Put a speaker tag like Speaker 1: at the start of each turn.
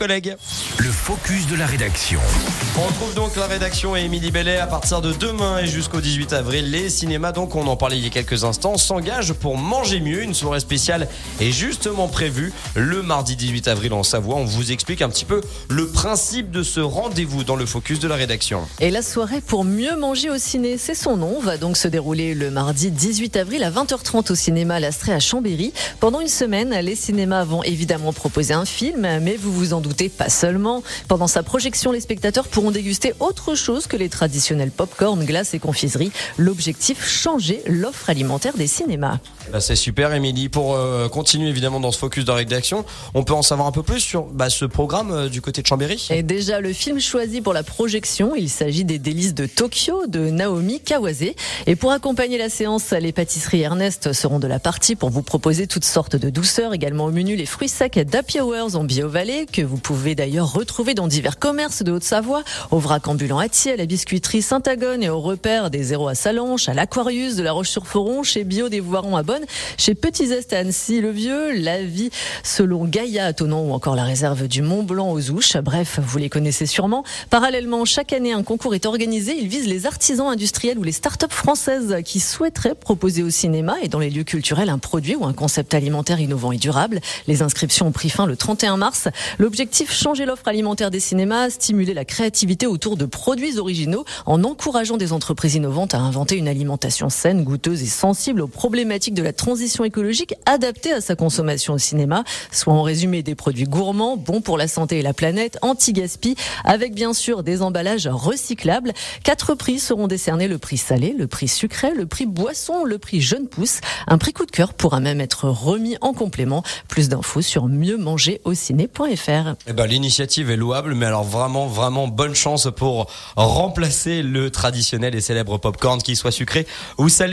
Speaker 1: collègues.
Speaker 2: Le focus de la rédaction.
Speaker 1: On retrouve donc la rédaction et Émilie Bellet à partir de demain et jusqu'au 18 avril. Les cinémas, donc on en parlait il y a quelques instants, s'engagent pour manger mieux. Une soirée spéciale est justement prévue le mardi 18 avril en Savoie. On vous explique un petit peu le principe de ce rendez-vous dans le focus de la rédaction.
Speaker 3: Et la soirée pour mieux manger au ciné, c'est son nom, va donc se dérouler le mardi 18 avril à 20h30 au cinéma L'Astrée à Chambéry. Pendant une semaine, les cinémas vont évidemment proposer un film, mais vous vous en doutez pas seulement. Pendant sa projection, les spectateurs pourront déguster autre chose que les traditionnels pop-corn, glaces et confiseries. L'objectif, changer l'offre alimentaire des cinémas.
Speaker 1: Bah, c'est super, Émilie. Pour euh, continuer évidemment dans ce focus de rédaction, on peut en savoir un peu plus sur bah, ce programme euh, du côté de Chambéry.
Speaker 3: Et déjà, le film choisi pour la projection, il s'agit des délices de Tokyo de Naomi Kawase. Et pour accompagner la séance, les pâtisseries Ernest seront de la partie pour vous proposer toutes sortes de douceurs. Également au menu, les fruits secs d'Happy Hours en Bio-Vallée, que vous pouvez d'ailleurs retrouver dans divers commerces de Haute-Savoie, au vrac ambulant à Thiers, à la biscuiterie Saint-Agone et au repère des Zéro à Salanches, à l'Aquarius de la Roche-sur-Foron, chez Bio des Voirons à Bonne, chez Petit Zest à Annecy, le Vieux, la vie selon Gaïa à Tonon ou encore la réserve du Mont Blanc aux Ouches. Bref, vous les connaissez sûrement. Parallèlement, chaque année, un concours est organisé. Il vise les artisans industriels ou les start-up françaises qui souhaiteraient proposer au cinéma et dans les lieux culturels un produit ou un concept alimentaire innovant et durable. Les inscriptions ont pris fin le 31 mars. Changer l'offre alimentaire des cinémas, stimuler la créativité autour de produits originaux en encourageant des entreprises innovantes à inventer une alimentation saine, goûteuse et sensible aux problématiques de la transition écologique adaptée à sa consommation au cinéma, soit en résumé des produits gourmands, bons pour la santé et la planète, anti-gaspi, avec bien sûr des emballages recyclables. Quatre prix seront décernés, le prix salé, le prix sucré, le prix boisson, le prix jeune pousse. Un prix coup de cœur pourra même être remis en complément. Plus d'infos sur mieux au ciné.fr.
Speaker 1: Eh ben, l'initiative est louable, mais alors vraiment, vraiment bonne chance pour remplacer le traditionnel et célèbre popcorn, qu'il soit sucré ou salé.